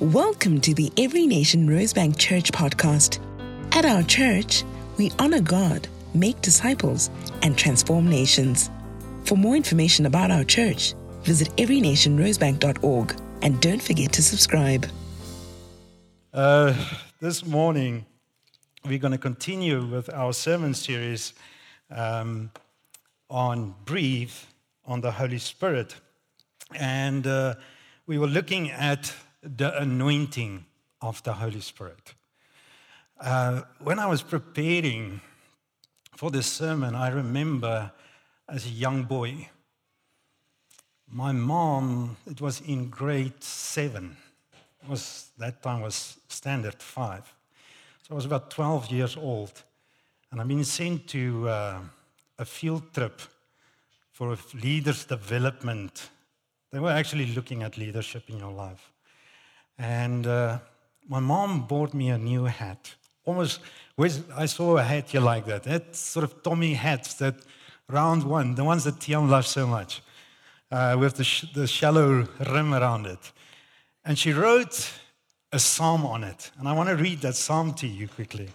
Welcome to the Every Nation Rosebank Church podcast. At our church, we honor God, make disciples, and transform nations. For more information about our church, visit everynationrosebank.org and don't forget to subscribe. Uh, this morning, we're going to continue with our sermon series um, on breathe on the Holy Spirit. And uh, we were looking at the anointing of the Holy Spirit. Uh, when I was preparing for this sermon, I remember as a young boy, my mom, it was in grade seven, was that time was standard five. So I was about 12 years old, and I've been sent to uh, a field trip for leaders development. They were actually looking at leadership in your life. And uh, my mom bought me a new hat. Almost, I saw a hat here like that. That sort of Tommy hats, that round one, the ones that Tian loves so much, uh, with the, sh- the shallow rim around it. And she wrote a psalm on it. And I want to read that psalm to you quickly.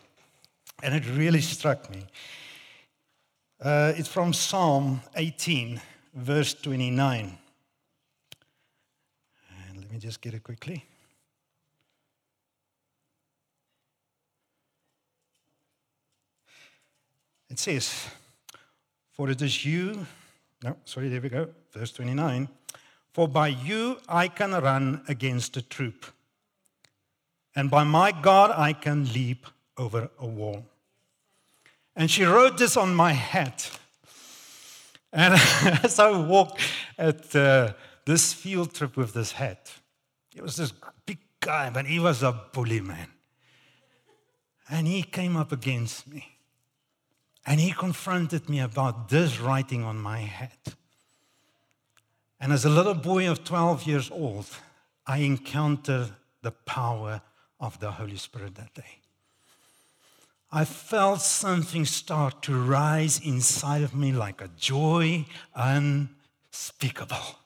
And it really struck me. Uh, it's from Psalm 18, verse 29. And let me just get it quickly. It says, For it is you, no, sorry, there we go, verse 29. For by you I can run against a troop, and by my God I can leap over a wall. And she wrote this on my hat. And as I walked at uh, this field trip with this hat, it was this big guy, but he was a bully man. And he came up against me. And he confronted me about this writing on my head. And as a little boy of 12 years old, I encountered the power of the Holy Spirit that day. I felt something start to rise inside of me like a joy unspeakable.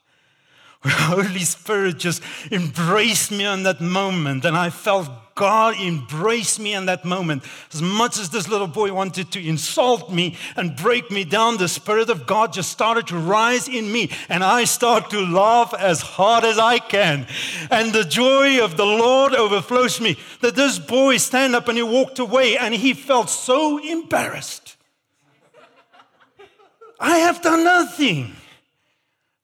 Holy Spirit just embraced me in that moment, and I felt God embrace me in that moment. As much as this little boy wanted to insult me and break me down, the Spirit of God just started to rise in me, and I start to laugh as hard as I can. And the joy of the Lord overflows me. That this boy stand up and he walked away, and he felt so embarrassed. I have done nothing.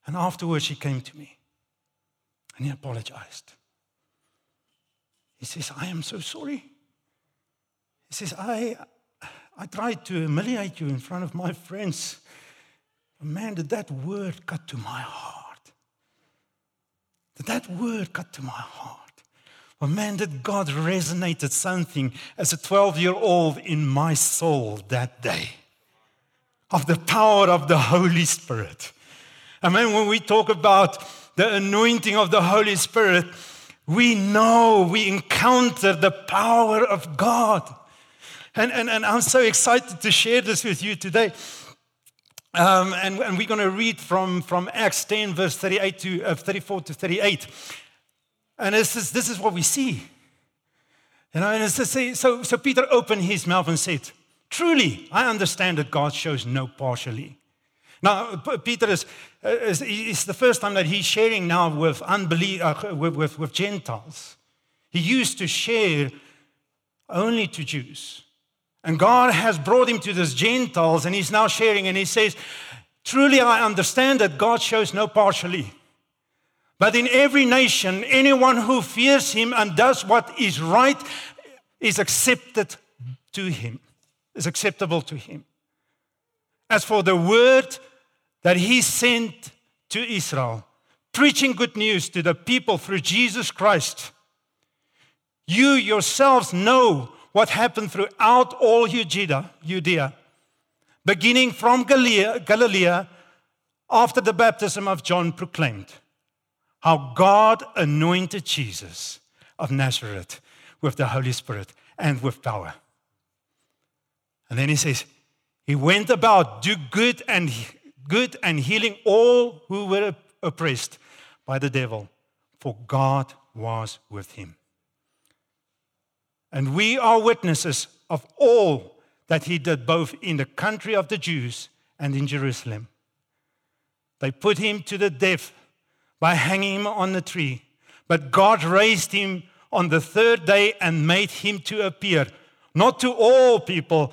And afterwards, he came to me and he apologized. He says, I am so sorry. He says, I, I tried to humiliate you in front of my friends. Man, did that word cut to my heart? Did that word cut to my heart? But man, did God resonated something as a 12 year old in my soul that day of the power of the Holy Spirit. I mean, when we talk about the anointing of the Holy Spirit, we know, we encounter the power of God. And, and, and I'm so excited to share this with you today. Um, and, and, we're going to read from, from Acts 10, verse 38 to uh, 34 to 38. And this is, this is what we see. You know, and it's say, so, so Peter opened his mouth and said, Truly, I understand that God shows no partiality. Now, Peter is, is, is the first time that he's sharing now with, unbelief, uh, with, with, with Gentiles. He used to share only to Jews. And God has brought him to these Gentiles, and he's now sharing, and he says, Truly, I understand that God shows no partiality. But in every nation, anyone who fears him and does what is right is accepted to him, is acceptable to him. As for the word that he sent to Israel, preaching good news to the people through Jesus Christ. You yourselves know what happened throughout all Judea, beginning from Galilee after the baptism of John proclaimed, how God anointed Jesus of Nazareth with the Holy Spirit and with power. And then he says, He went about, do good and good and healing all who were oppressed by the devil, for God was with him. And we are witnesses of all that he did, both in the country of the Jews and in Jerusalem. They put him to the death by hanging him on the tree, but God raised him on the third day and made him to appear, not to all people,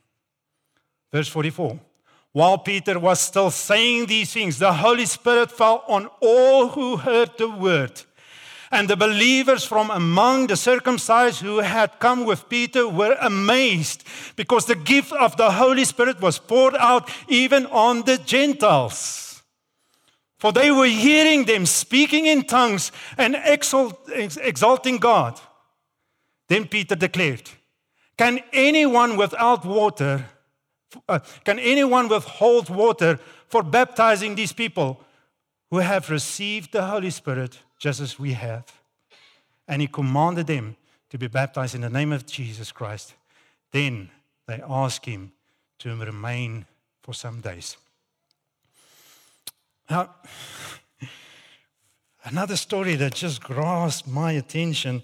Verse 44 While Peter was still saying these things, the Holy Spirit fell on all who heard the word. And the believers from among the circumcised who had come with Peter were amazed because the gift of the Holy Spirit was poured out even on the Gentiles. For they were hearing them speaking in tongues and exalting God. Then Peter declared, Can anyone without water, uh, can anyone withhold water for baptizing these people who have received the Holy Spirit? just as we have. And he commanded them to be baptized in the name of Jesus Christ. Then they asked him to remain for some days. Now, another story that just grasped my attention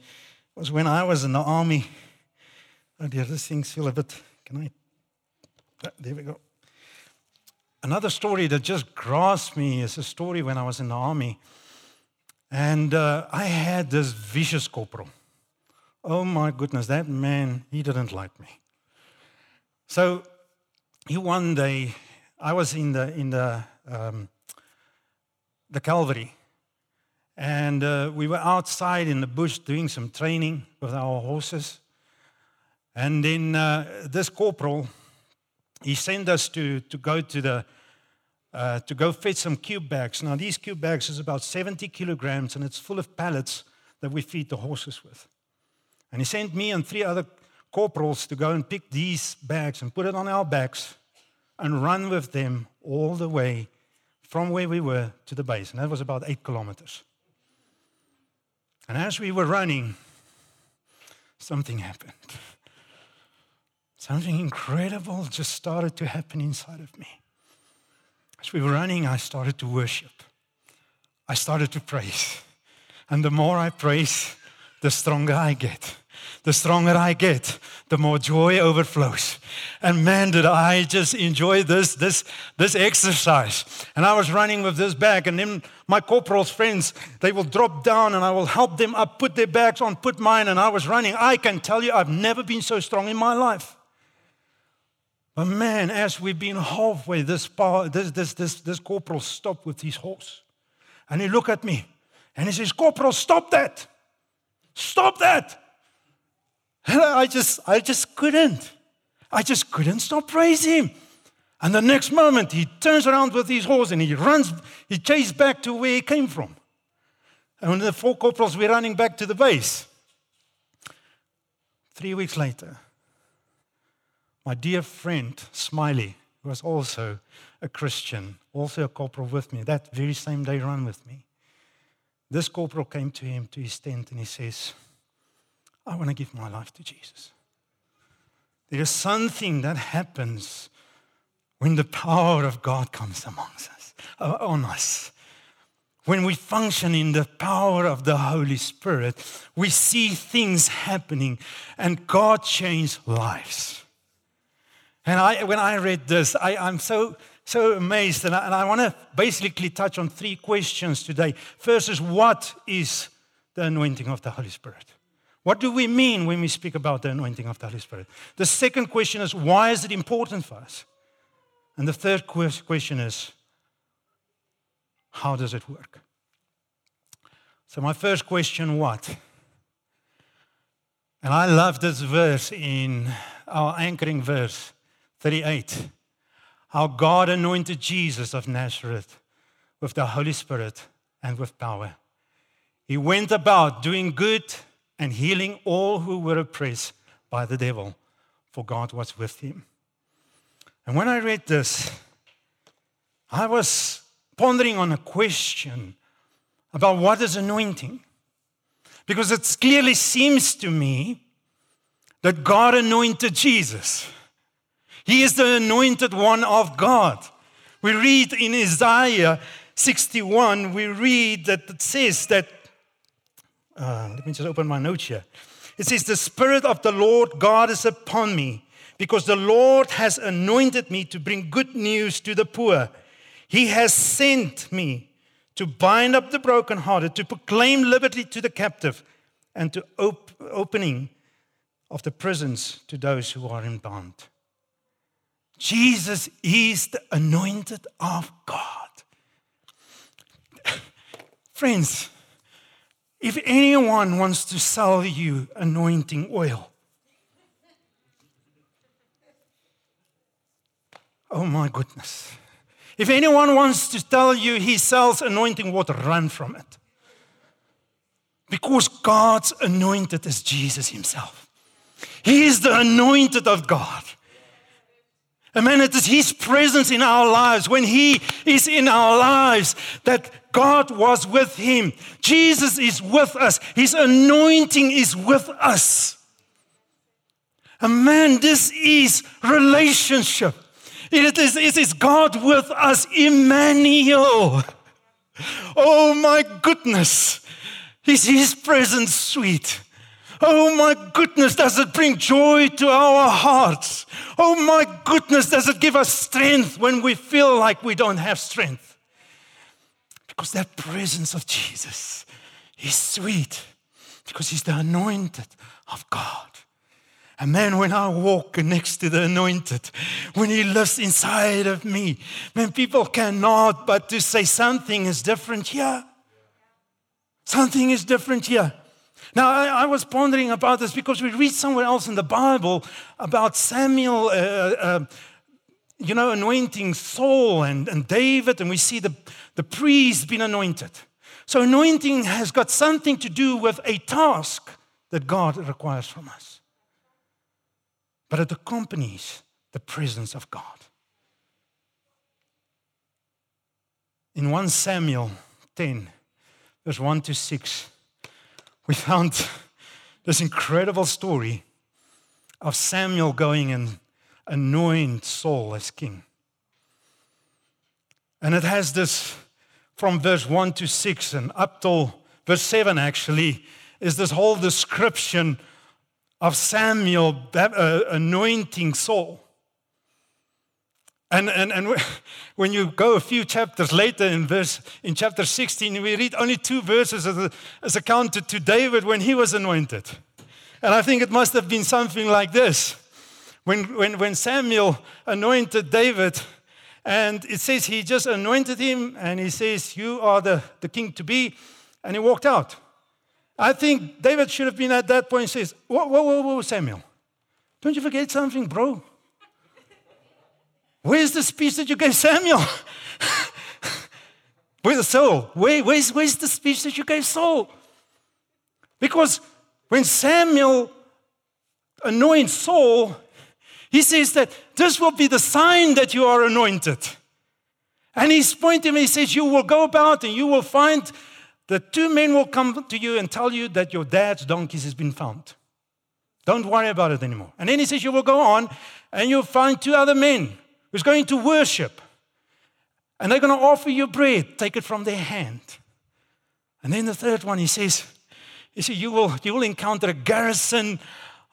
was when I was in the army. Oh dear, this thing's still a bit. Can I? Ah, there we go. Another story that just grasped me is a story when I was in the army. And uh, I had this vicious corporal. Oh my goodness, that man, he didn't like me. So he one day, I was in the in the um, the Calvary, and uh, we were outside in the bush doing some training with our horses. And then uh, this corporal, he sent us to to go to the uh, to go fetch some cube bags. Now, these cube bags is about 70 kilograms, and it's full of pallets that we feed the horses with. And he sent me and three other corporals to go and pick these bags and put it on our backs and run with them all the way from where we were to the base. And that was about eight kilometers. And as we were running, something happened. Something incredible just started to happen inside of me. As we were running, I started to worship. I started to praise. And the more I praise, the stronger I get. The stronger I get, the more joy overflows. And man, did I just enjoy this, this, this exercise. And I was running with this bag, and then my corporal's friends, they will drop down and I will help them up, put their bags on, put mine, and I was running. I can tell you, I've never been so strong in my life. But man, as we've been halfway, this, power, this, this, this, this corporal stopped with his horse. And he looked at me and he says, Corporal, stop that. Stop that. And I just, I just couldn't. I just couldn't stop praising him. And the next moment, he turns around with his horse and he runs, he chases back to where he came from. And the four corporals were running back to the base, three weeks later, my dear friend, Smiley, who was also a Christian, also a corporal with me, that very same day ran with me. This corporal came to him to his tent and he says, I want to give my life to Jesus. There is something that happens when the power of God comes amongst us, uh, on us. When we function in the power of the Holy Spirit, we see things happening and God changes lives. And I, when I read this, I, am so, so amazed. And I, and I want to basically touch on three questions today. First is what is the anointing of the Holy Spirit? What do we mean when we speak about the anointing of the Holy Spirit? The second question is why is it important for us? And the third question is how does it work? So, my first question what? And I love this verse in our anchoring verse 38. How God anointed Jesus of Nazareth with the Holy Spirit and with power. he went about doing good and healing all who were oppressed by the devil, for God was with him. And when I read this, I was pondering on a question about what is anointing. Because it clearly seems to me that God anointed Jesus. He is the anointed one of God. We read in Isaiah 61, we read that it says that, uh, let me just open my notes here. It says, The Spirit of the Lord God is upon me, because the Lord has anointed me to bring good news to the poor. He has sent me to bind up the brokenhearted, to proclaim liberty to the captive, and to op- opening of the prisons to those who are in bond. Jesus is the anointed of God. Friends, if anyone wants to sell you anointing oil, oh my goodness. If anyone wants to tell you he sells anointing water, run from it. Because God's anointed is Jesus Himself. He is the anointed of God. Amen. It is His presence in our lives. When He is in our lives, that God was with Him. Jesus is with us. His anointing is with us. Amen. This is relationship. It is, it is God with us, Emmanuel. Oh my goodness. Is His presence sweet? Oh my goodness, does it bring joy to our hearts? Oh my goodness, does it give us strength when we feel like we don't have strength? Because that presence of Jesus is sweet because He's the anointed of God. And man, when I walk next to the anointed, when he lives inside of me, man, people cannot but to say something is different here. Something is different here. Now, I, I, was pondering about this because we read somewhere else in the Bible about Samuel, uh, uh, you know, anointing Saul and, and David, and we see the, the priest being anointed. So, anointing has got something to do with a task that God requires from us but it accompanies the presence of God. In 1 Samuel 10, verse 1 to 6, we found this incredible story of Samuel going and anointing Saul as king. And it has this from verse 1 to 6 and up till verse 7 actually is this whole description of Samuel uh, anointing Saul. And, and, and when you go a few chapters later in verse in chapter 16, we read only two verses as, as accounted to David when he was anointed. And I think it must have been something like this. When, when, when Samuel anointed David, and it says he just anointed him, and he says, You are the, the king to be, and he walked out. I think David should have been at that point and says, whoa, whoa, whoa, whoa, Samuel. Don't you forget something, bro? Where's the speech that you gave Samuel? Where's the Saul? Where, where's, where's the speech that you gave Saul? Because when Samuel anoints Saul, he says that this will be the sign that you are anointed. And he's pointing, and he says, You will go about and you will find that two men will come to you and tell you that your dad's donkeys has been found. Don't worry about it anymore. And then he says you will go on and you'll find two other men who's going to worship. And they're going to offer you bread, take it from their hand. And then the third one, he says, he says you, will, you will encounter a garrison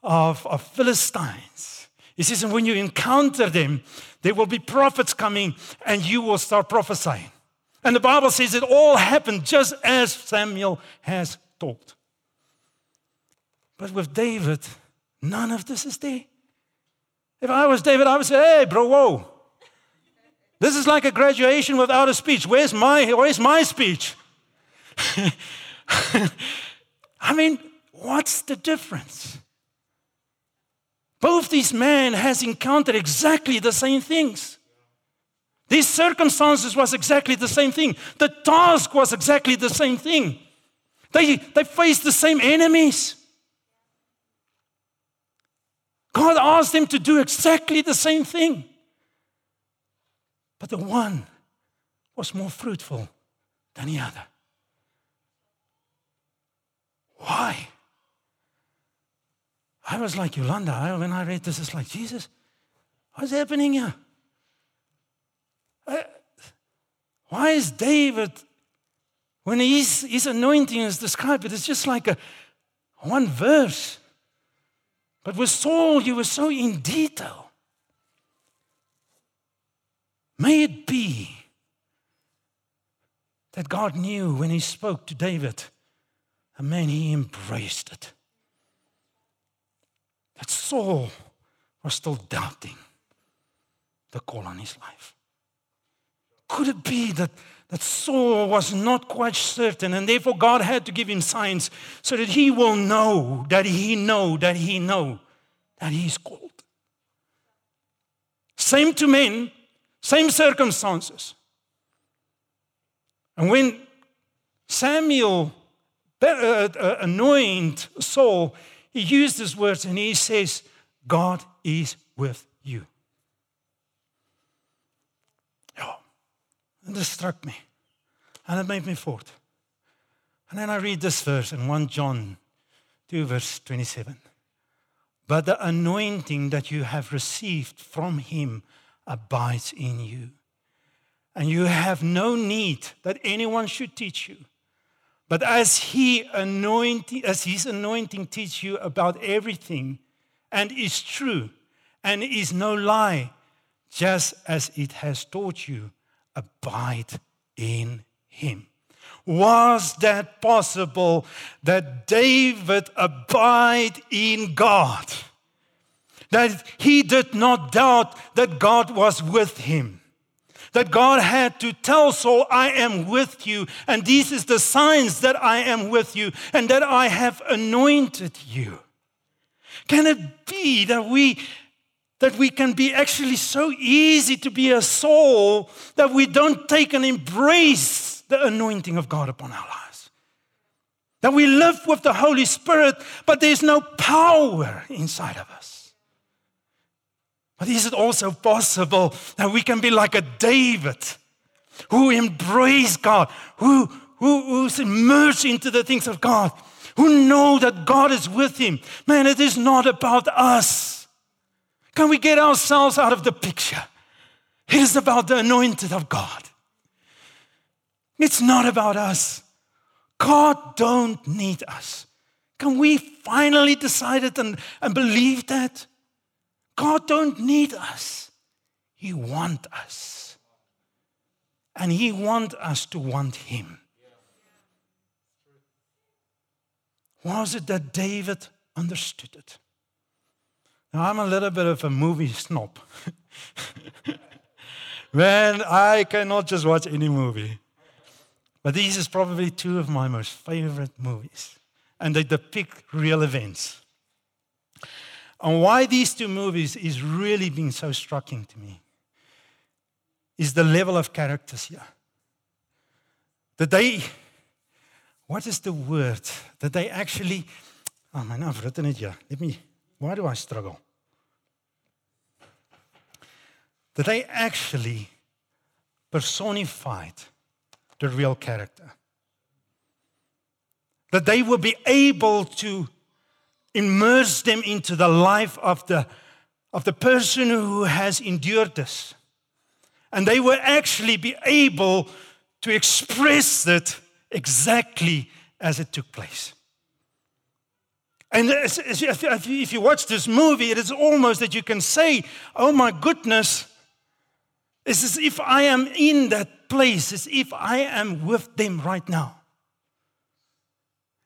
of, of Philistines. He says, and when you encounter them, there will be prophets coming and you will start prophesying. And the Bible says it all happened just as Samuel has told. But with David, none of this is there. If I was David, I would say, hey, bro, whoa. This is like a graduation without a speech. Where's my, where's my speech? I mean, what's the difference? Both these men has encountered exactly the same things. These circumstances was exactly the same thing. The task was exactly the same thing. They, they face the same enemies. God asked them to do exactly the same thing. But the one was more fruitful than the other. Why? I was like Yolanda. when I read this, it's like, Jesus, what's happening here? Uh, why is David, when his, his anointing is described, it's just like a one verse. But with Saul, you were so in detail. May it be that God knew when he spoke to David, and man, he embraced it. That Saul was still doubting the call on his life. Could it be that, that Saul was not quite certain and therefore God had to give him signs so that he will know, that he know, that he know that he is called? Same to men, same circumstances. And when Samuel uh, uh, anointed Saul, he used these words and he says, God is with you. Yeah. And this struck me. And it made me thought. And then I read this verse in 1 John 2, verse 27. But the anointing that you have received from him abides in you. And you have no need that anyone should teach you. But as he anointing, as his anointing teach you about everything and is true and is no lie, just as it has taught you, abide in him. Was that possible that David abide in God? That he did not doubt that God was with him that God had to tell Saul, I am with you, and these is the signs that I am with you, and that I have anointed you. Can it be that we that we can be actually so easy to be a Saul that we don't take and embrace the anointing of God upon our lives? That we live with the Holy Spirit, but there's no power inside of us. But is it also possible that we can be like a David who embrace God, who, who, who's immersed into the things of God, who know that God is with him? Man, it is not about us. Can we get ourselves out of the picture? It is about the anointed of God. It's not about us. God don't need us. Can we finally decide it and, and believe that? God don't need us. He want us. And he want us to want him. Was it that David understood it? Now, I'm a little bit of a movie snob. Man, I cannot just watch any movie. But these is probably two of my most favorite movies. And they depict real events. And why these two movies is really been so striking to me is the level of characters here. That they, what is the word? That they actually, oh man, I've written it here. Let me, why do I struggle? That they actually personified the real character. That they will be able to immerse them into the life of the, of the person who has endured this. And they will actually be able to express it exactly as it took place. And if you watch this movie, it is almost that you can say, Oh my goodness, it's as if I am in that place, as if I am with them right now.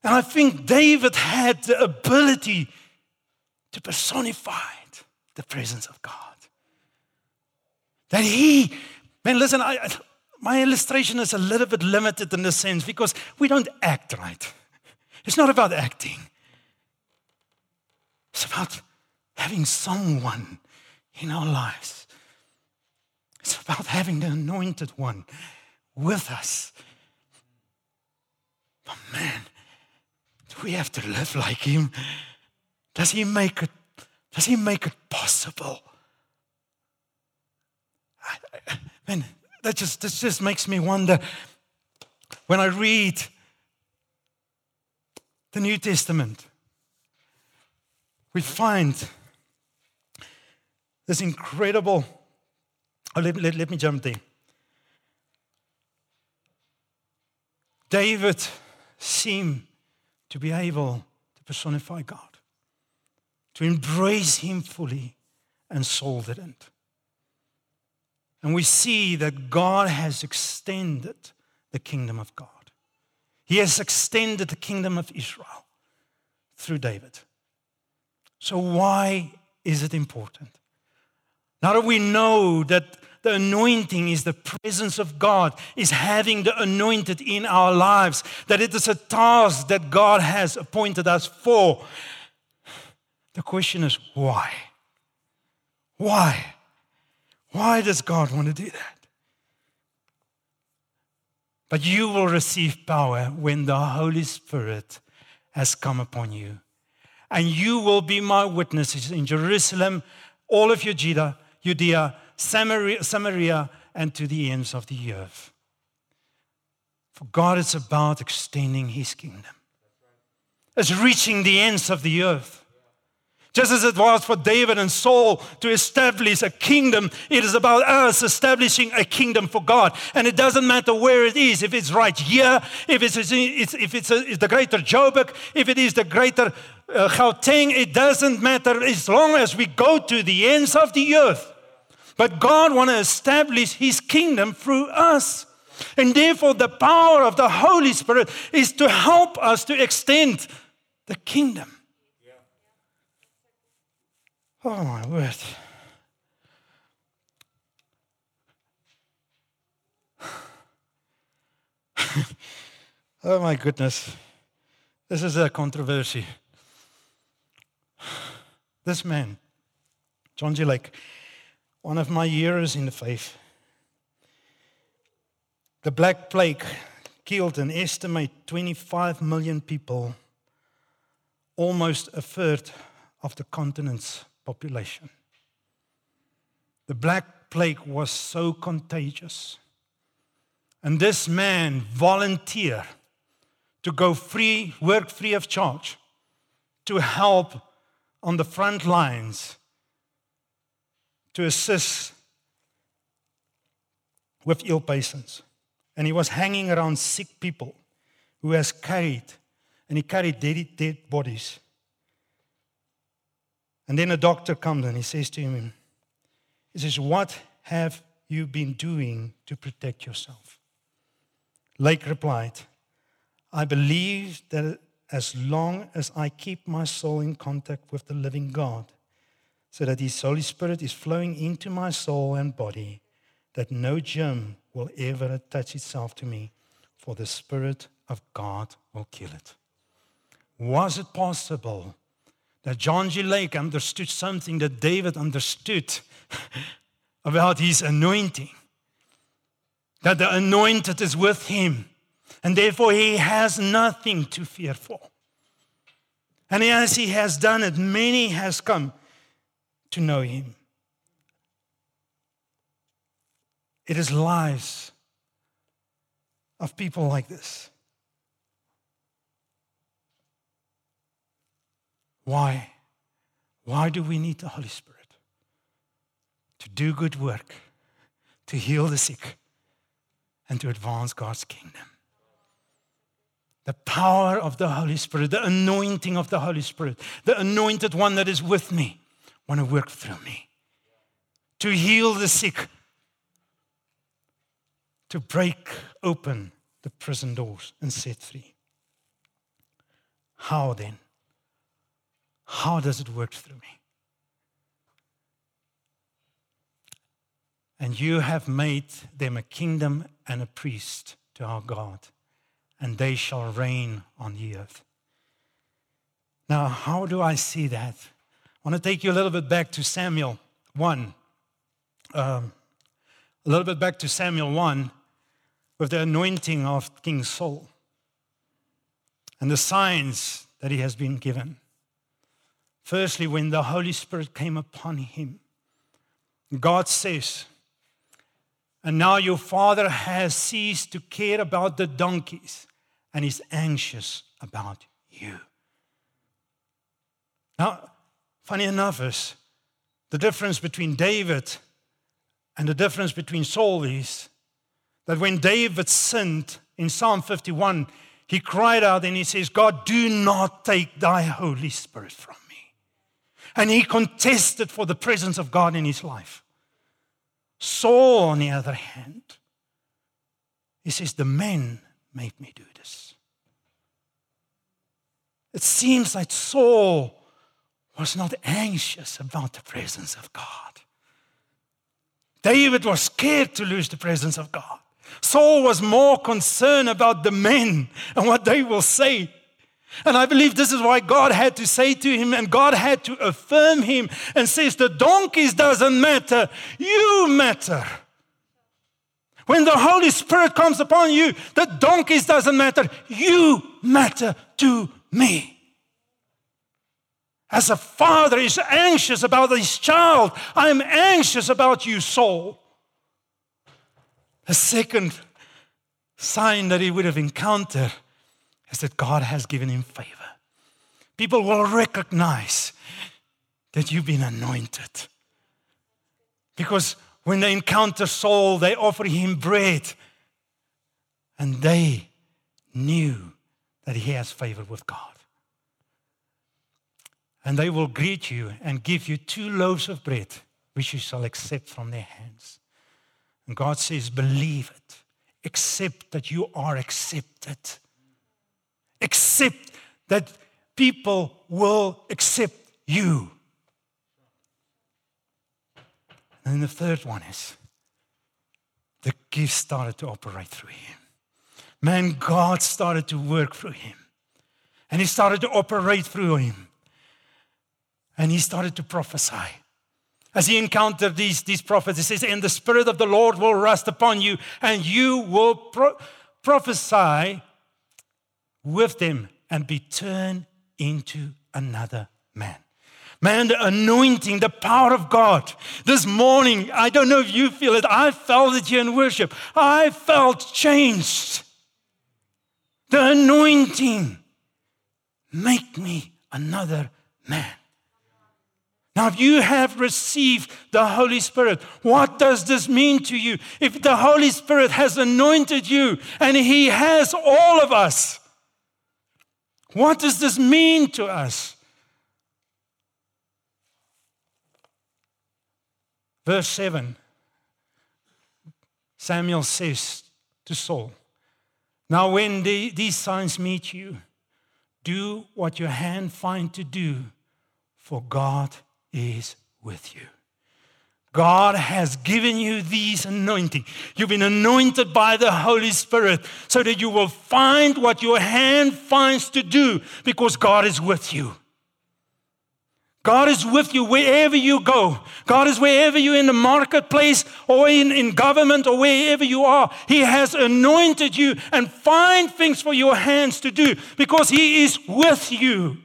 And I think David had the ability to personify the presence of God. That he, man, listen, I, my illustration is a little bit limited in the sense because we don't act right. It's not about acting, it's about having someone in our lives. It's about having the anointed one with us. But man, do we have to live like him? Does he make it, does he make it possible? I, I, man, that just, that just makes me wonder when I read the New Testament, we find this incredible. Oh, let, let, let me jump there. David seemed to be able to personify God, to embrace Him fully, and Saul didn't. And we see that God has extended the kingdom of God. He has extended the kingdom of Israel through David. So, why is it important? Now that we know that the anointing is the presence of God, is having the anointed in our lives, that it is a task that God has appointed us for. The question is why? Why? Why does God want to do that? But you will receive power when the Holy Spirit has come upon you. And you will be my witnesses in Jerusalem, all of Judea, Judea, Samaria, Samaria, and to the ends of the earth. For God is about extending his kingdom. It's reaching the ends of the earth. Just as it was for David and Saul to establish a kingdom, it is about us establishing a kingdom for God. And it doesn't matter where it is, if it's right here, if it's, if it's, a, it's the greater Joburg, if it is the greater uh, Gauteng, it doesn't matter as long as we go to the ends of the earth. But God wants to establish his kingdom through us. And therefore, the power of the Holy Spirit is to help us to extend the kingdom. Oh my word. oh my goodness. This is a controversy. This man, John G. Lake, one of my heroes in the faith, the Black Plague killed an estimate 25 million people, almost a third of the continent's population. The Black Plague was so contagious. And this man volunteered to go free, work free of charge, to help on the front lines, to assist with ill patients. And he was hanging around sick people who has carried, and he carried dead, dead bodies. And then a doctor comes and he says to him, He says, What have you been doing to protect yourself? Lake replied, I believe that as long as I keep my soul in contact with the living God, so that His Holy Spirit is flowing into my soul and body, that no germ will ever attach itself to me, for the Spirit of God will kill it. Was it possible that John G. Lake understood something that David understood about his anointing. That the anointed is with him, and therefore he has nothing to fear for. And as he has done it, many has come to know him. It is lives of people like this Why? Why do we need the Holy Spirit? To do good work, to heal the sick, and to advance God's kingdom. The power of the Holy Spirit, the anointing of the Holy Spirit, the anointed one that is with me, want to work through me. To heal the sick, to break open the prison doors and set free. How then? How does it work through me? And you have made them a kingdom and a priest to our God, and they shall reign on the earth. Now, how do I see that? I want to take you a little bit back to Samuel 1. Um, a little bit back to Samuel 1 with the anointing of King Saul and the signs that he has been given. Firstly, when the Holy Spirit came upon him, God says, And now your father has ceased to care about the donkeys and He's anxious about you. Now, funny enough is the difference between David and the difference between Saul is that when David sinned in Psalm 51, he cried out and he says, God, do not take thy Holy Spirit from me. And he contested for the presence of God in his life. Saul, on the other hand, he says, The men made me do this. It seems like Saul was not anxious about the presence of God. David was scared to lose the presence of God. Saul was more concerned about the men and what they will say. And I believe this is why God had to say to him and God had to affirm him and says the donkeys doesn't matter, you matter. When the Holy Spirit comes upon you, the donkeys doesn't matter, you matter to me. As a father is anxious about his child, I am anxious about you, Saul. A second sign that he would have encountered is that God has given him favor. People will recognize that you've been anointed. Because when they encounter Saul, they offer him bread. And they knew that he has favor with God and they will greet you and give you two loaves of bread, which you shall accept from their hands. And God says, Believe it. Accept that you are accepted. Accept that people will accept you. And the third one is the gift started to operate through him. Man, God started to work through him. And he started to operate through him. And he started to prophesy. As he encountered these, these prophets, he says, And the Spirit of the Lord will rest upon you, and you will pro- prophesy with them and be turned into another man. Man, the anointing, the power of God. This morning, I don't know if you feel it. I felt it here in worship. I felt changed. The anointing make me another man. Now, if you have received the Holy Spirit, what does this mean to you? If the Holy Spirit has anointed you and He has all of us, what does this mean to us? Verse 7 Samuel says to Saul, Now, when the, these signs meet you, do what your hand finds to do, for God is with you. God has given you these anointing. You've been anointed by the Holy Spirit so that you will find what your hand finds to do because God is with you. God is with you wherever you go. God is wherever you're in the marketplace or in, in government or wherever you are. He has anointed you and find things for your hands to do because He is with you.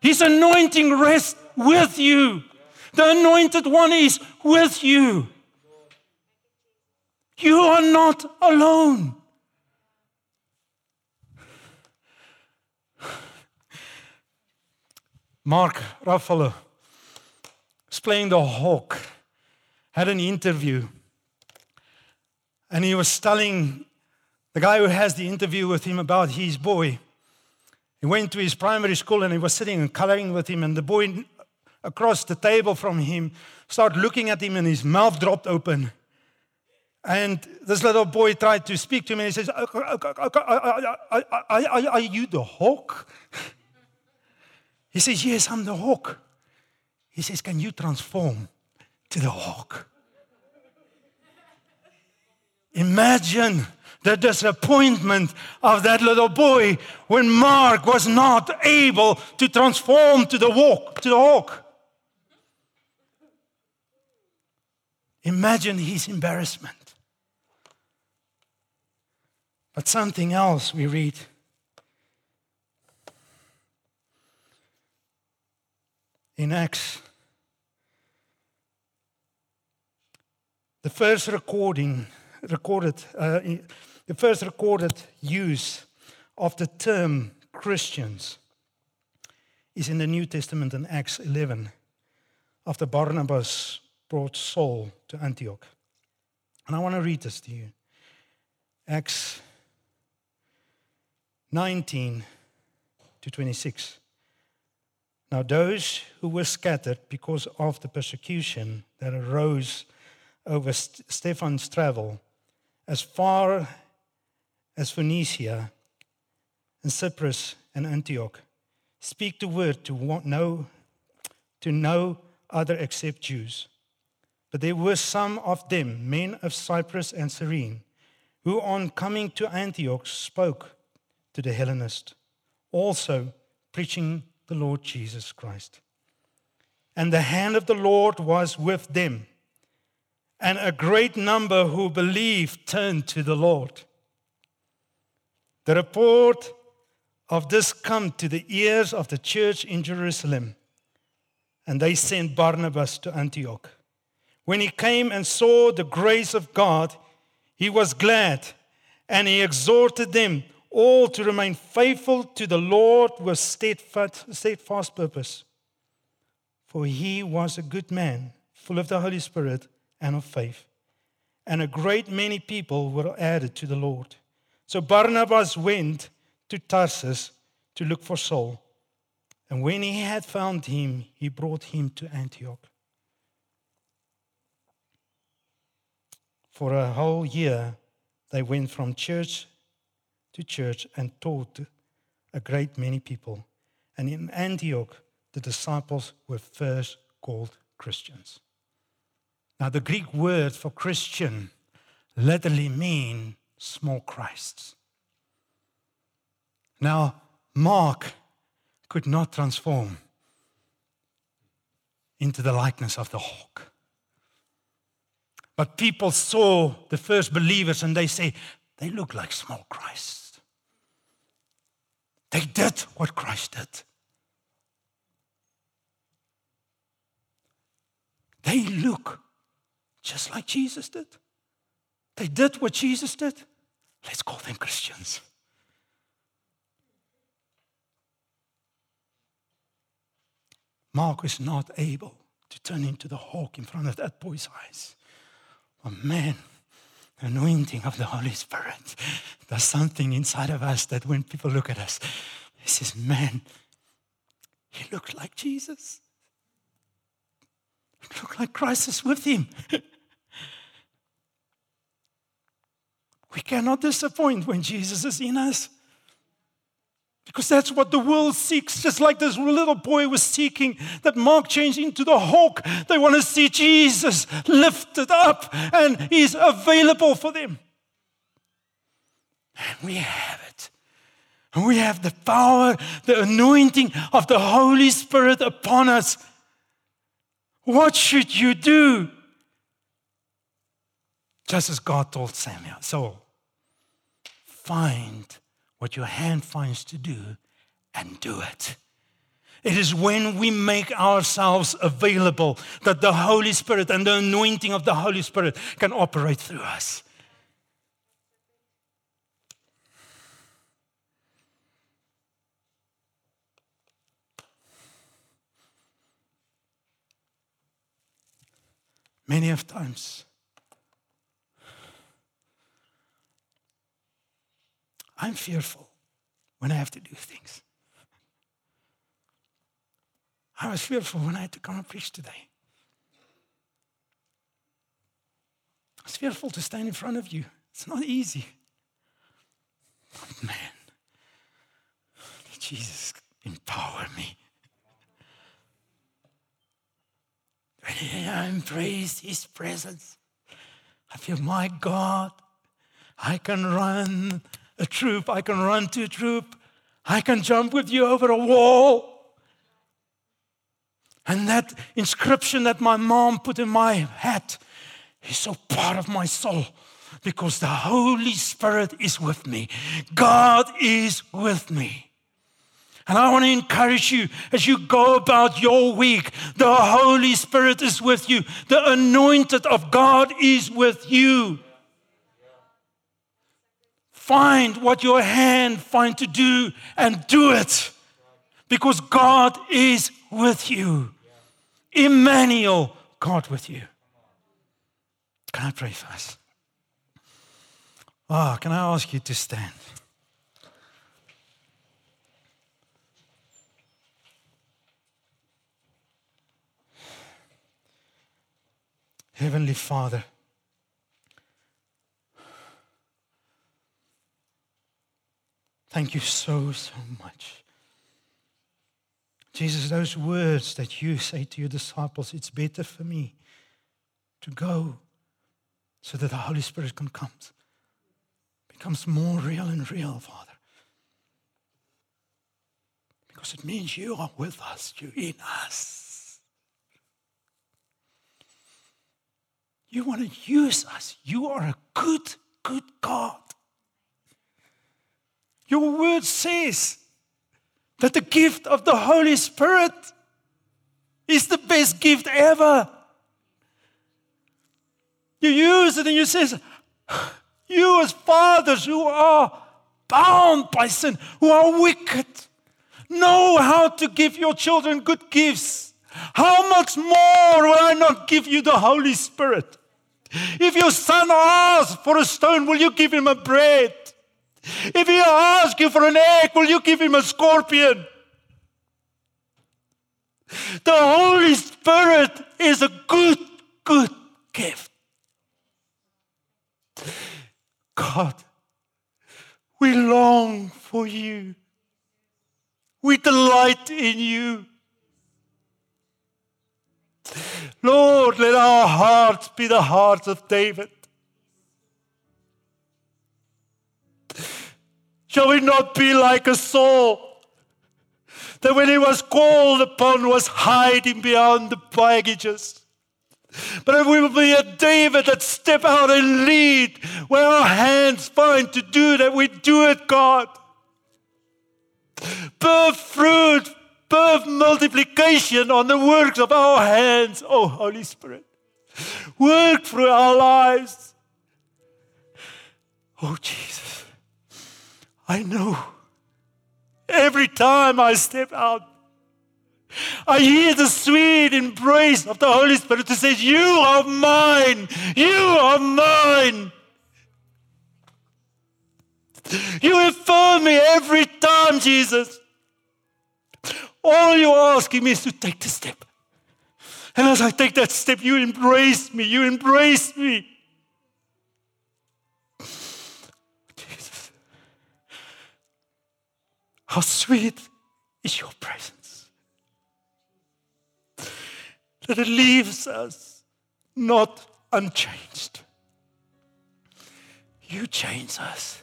His anointing rests with you. The anointed one is with you. You are not alone. Mark Ruffalo was playing the Hulk, had an interview, and he was telling the guy who has the interview with him about his boy. He went to his primary school and he was sitting and coloring with him, and the boy across the table from him, started looking at him, and his mouth dropped open. And this little boy tried to speak to him, and he says, Are you the Hulk? He says, Yes, I'm the Hulk. He says, Can you transform to the Hulk? Imagine the disappointment of that little boy when Mark was not able to transform to the walk, to the Hulk. Imagine his embarrassment. But something else we read. In Acts, the first recording recorded, uh, the first recorded use of the term Christians is in the New Testament in Acts 11, after Barnabas brought Saul to Antioch. And I want to read this to you. Acts 19 to 26. Now, those who were scattered because of the persecution that arose over Stephen's travel as far as Phoenicia and Cyprus and Antioch speak the word to no, to no other except Jews. But there were some of them, men of Cyprus and Cyrene, who on coming to Antioch spoke to the Hellenists, also preaching the Lord Jesus Christ. And the hand of the Lord was with them, and a great number who believed turned to the Lord. The report of this come to the ears of the church in Jerusalem, and they sent Barnabas to Antioch. When he came and saw the grace of God, he was glad, and he exhorted them all to remain faithful to the Lord with steadfast, steadfast purpose. For he was a good man, full of the Holy Spirit and of faith. And a great many people were added to the Lord. So Barnabas went to Tarsus to look for Saul. And when he had found him, he brought him to Antioch. For a whole year, they went from church to church and taught a great many people. And in Antioch, the disciples were first called Christians. Now, the Greek word for Christian literally means small Christs. Now, Mark could not transform into the likeness of the Hulk. But people saw the first believers and they say, they look like small Christs. They did what Christ did. They look just like Jesus did. They did what Jesus did. Let's call them Christians. Mark is not able to turn into the Hulk in front of that boy's eyes. But man, anointing of the Holy Spirit does something inside of us that when people look at us, he says, man, he looks like Jesus. He looks like Christ is with him. we cannot disappoint when Jesus is in us. Because that's what the world seeks, just like this little boy was seeking that Mark changed into the Hulk. They want to see Jesus lifted up and he's available for them. And we have it. And we have the power, the anointing of the Holy Spirit upon us. What should you do? Just as God told Samuel. So, find what your hand finds to do and do it. It is when we make ourselves available that the Holy Spirit and the anointing of the Holy Spirit can operate through us. Many of times, I'm fearful when I have to do things. I was fearful when I had to come and preach today. I was fearful to stand in front of you. It's not easy. man, Jesus empower me. When I embrace His presence, I feel, my God, I can run a troop. I can run to a troop. I can jump with you over a wall. And that inscription that my mom put in my hat is so part of my soul because the Holy Spirit is with me. God is with me. And I want to encourage you as you go about your week. The Holy Spirit is with you, the anointed of God is with you. Find what your hand find to do and do it because God is with you. Emmanuel, God with you. Can I pray for us? Oh, can I ask you to stand? Heavenly Father, thank you so, so much. Jesus, those words that you say to your disciples, it's better for me to go so that the Holy Spirit can come, becomes more real and real, Father. Because it means you are with us, you're in us. You want to use us. You are a good, good God. Your word says that the gift of the Holy Spirit is the best gift ever. You use it and you says, you as fathers who are bound by sin, who are wicked, know how to give your children good gifts. How much more will I not give you the Holy Spirit? If your son asks for a stone, will you give him a bread? If he asks you for an egg, will you give him a scorpion? The Holy Spirit is a good, good gift. God, we long for you. We delight in you. Lord, let our hearts be the hearts of David. Shall we not be like a Saul that when he was called upon was hiding behind the baggages? But if we will be a David that step out and lead where our hands find to do that. We do it, God. Birth fruit birth multiplication on the works of our hands. Oh, Holy Spirit, work through our lives. Oh, Jesus, I know every time I step out, I hear the sweet embrace of the Holy Spirit who says, You are mine, you are mine. You affirm me every time, Jesus. All you're asking me is to take the step. And as I take that step, you embrace me. You embrace me. How sweet is your presence. That it leaves us not unchanged. You change us.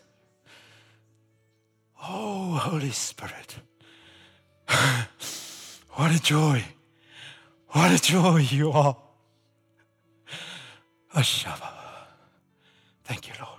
Oh, Holy Spirit. what a joy. What a joy you are. Ashaba. Thank you, Lord.